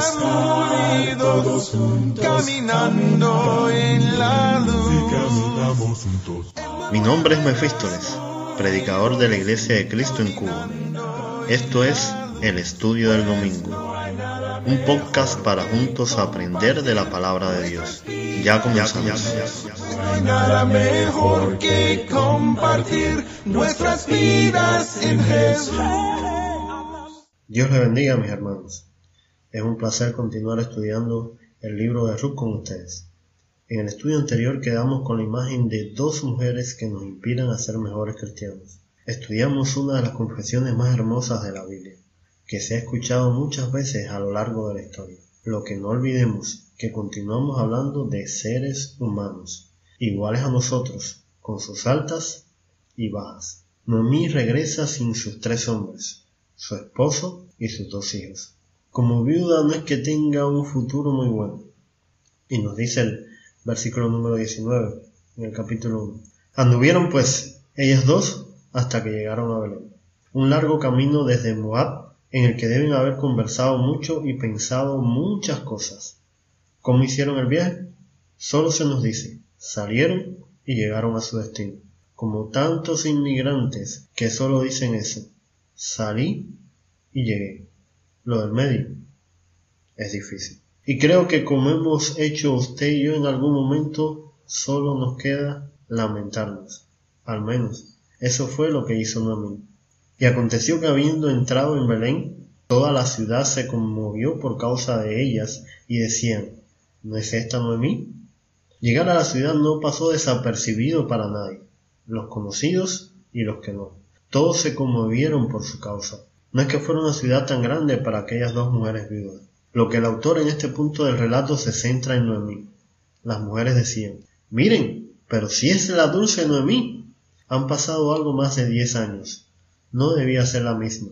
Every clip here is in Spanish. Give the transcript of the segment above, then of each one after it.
estar todos juntos, caminando en la luz. Mi nombre es Mefístoles, predicador de la Iglesia de Cristo en Cuba. Esto es El Estudio del Domingo, un podcast para juntos aprender de la palabra de Dios. Ya comenzamos. No hay nada mejor que compartir nuestras vidas en Jesús. Dios le bendiga, mis hermanos. Es un placer continuar estudiando el libro de Ruth con ustedes. En el estudio anterior quedamos con la imagen de dos mujeres que nos inspiran a ser mejores cristianos. Estudiamos una de las confesiones más hermosas de la Biblia, que se ha escuchado muchas veces a lo largo de la historia. Lo que no olvidemos que continuamos hablando de seres humanos, iguales a nosotros, con sus altas y bajas. Noemí regresa sin sus tres hombres, su esposo y sus dos hijos. Como viuda no es que tenga un futuro muy bueno. Y nos dice el versículo número 19, en el capítulo 1. Anduvieron pues ellas dos hasta que llegaron a Belén. Un largo camino desde Moab en el que deben haber conversado mucho y pensado muchas cosas. ¿Cómo hicieron el viaje? Solo se nos dice, salieron y llegaron a su destino. Como tantos inmigrantes que solo dicen eso, salí y llegué. Lo del medio es difícil. Y creo que como hemos hecho usted y yo en algún momento, solo nos queda lamentarnos. Al menos, eso fue lo que hizo Noemí. Y aconteció que habiendo entrado en Belén, toda la ciudad se conmovió por causa de ellas y decían, ¿no es esta Noemí? Llegar a la ciudad no pasó desapercibido para nadie, los conocidos y los que no. Todos se conmovieron por su causa. No es que fuera una ciudad tan grande para aquellas dos mujeres viudas. Lo que el autor en este punto del relato se centra en Noemí. Las mujeres decían, miren, pero si es la dulce Noemí. Han pasado algo más de diez años. No debía ser la misma.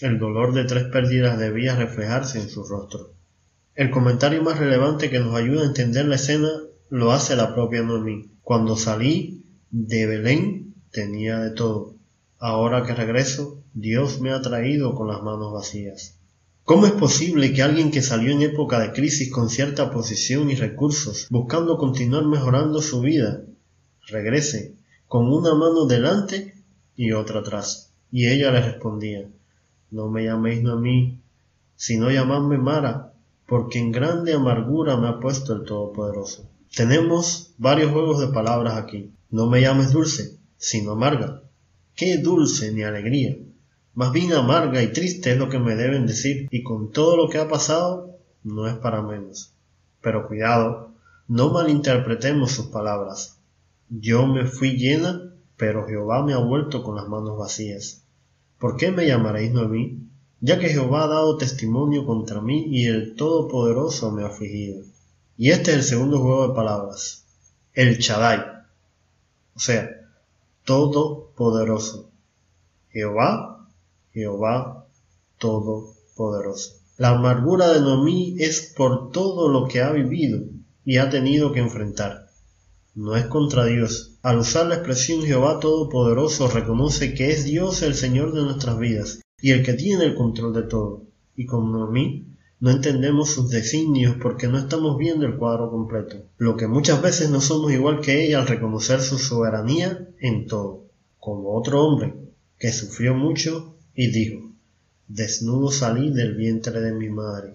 El dolor de tres pérdidas debía reflejarse en su rostro. El comentario más relevante que nos ayuda a entender la escena lo hace la propia Noemí. Cuando salí de Belén tenía de todo. Ahora que regreso, Dios me ha traído con las manos vacías. ¿Cómo es posible que alguien que salió en época de crisis con cierta posición y recursos, buscando continuar mejorando su vida, regrese con una mano delante y otra atrás? Y ella le respondía, no me llaméis no a mí, sino llamadme Mara, porque en grande amargura me ha puesto el Todopoderoso. Tenemos varios juegos de palabras aquí. No me llames dulce, sino amarga. Qué dulce ni alegría. Más bien amarga y triste es lo que me deben decir, y con todo lo que ha pasado, no es para menos. Pero cuidado, no malinterpretemos sus palabras. Yo me fui llena, pero Jehová me ha vuelto con las manos vacías. ¿Por qué me llamaréis Noemí? Ya que Jehová ha dado testimonio contra mí y el Todopoderoso me ha afligido. Y este es el segundo juego de palabras. El Chadai. O sea, Todopoderoso. Jehová Jehová Todopoderoso. La amargura de Noemí es por todo lo que ha vivido y ha tenido que enfrentar. No es contra Dios. Al usar la expresión Jehová Todopoderoso reconoce que es Dios el Señor de nuestras vidas y el que tiene el control de todo. Y con Noemí no entendemos sus designios porque no estamos viendo el cuadro completo, lo que muchas veces no somos igual que ella al reconocer su soberanía en todo, como otro hombre que sufrió mucho y dijo, Desnudo salí del vientre de mi madre,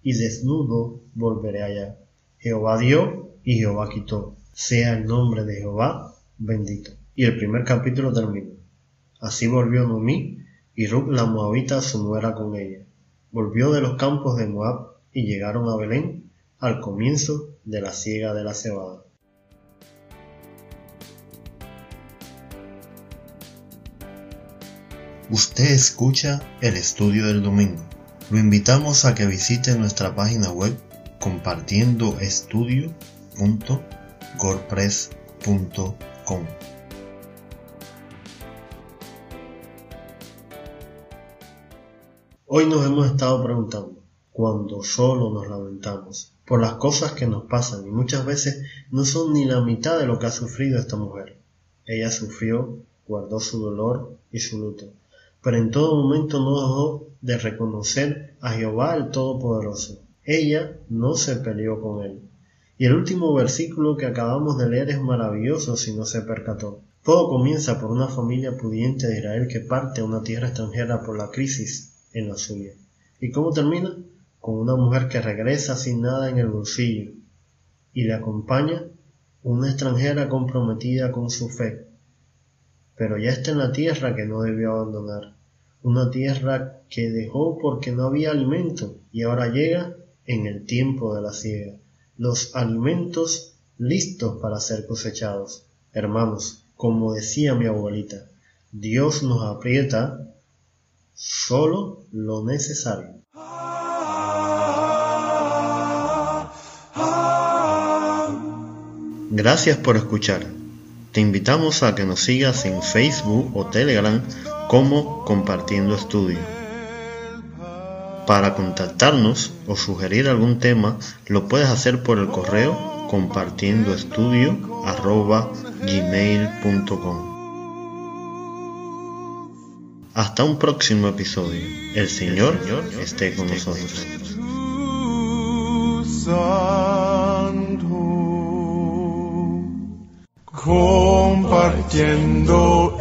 y desnudo volveré allá. Jehová dio y Jehová quitó. Sea el nombre de Jehová bendito. Y el primer capítulo termina. Así volvió Noemí y Ruth la Moabita su nuera con ella. Volvió de los campos de Moab y llegaron a Belén al comienzo de la siega de la cebada. Usted escucha el estudio del domingo. Lo invitamos a que visite nuestra página web compartiendoestudio.gorpress.com. Hoy nos hemos estado preguntando, cuando solo nos lamentamos por las cosas que nos pasan y muchas veces no son ni la mitad de lo que ha sufrido esta mujer. Ella sufrió, guardó su dolor y su luto pero en todo momento no dejó de reconocer a Jehová el Todopoderoso. Ella no se peleó con él. Y el último versículo que acabamos de leer es maravilloso si no se percató. Todo comienza por una familia pudiente de Israel que parte a una tierra extranjera por la crisis en la suya. ¿Y cómo termina? Con una mujer que regresa sin nada en el bolsillo y le acompaña una extranjera comprometida con su fe. Pero ya está en la tierra que no debió abandonar, una tierra que dejó porque no había alimento y ahora llega en el tiempo de la siega los alimentos listos para ser cosechados. Hermanos, como decía mi abuelita, Dios nos aprieta solo lo necesario. Gracias por escuchar. Te invitamos a que nos sigas en Facebook o Telegram como Compartiendo Estudio. Para contactarnos o sugerir algún tema, lo puedes hacer por el correo compartiendoestudio.gmail.com Hasta un próximo episodio. El Señor esté con nosotros. Compartiendo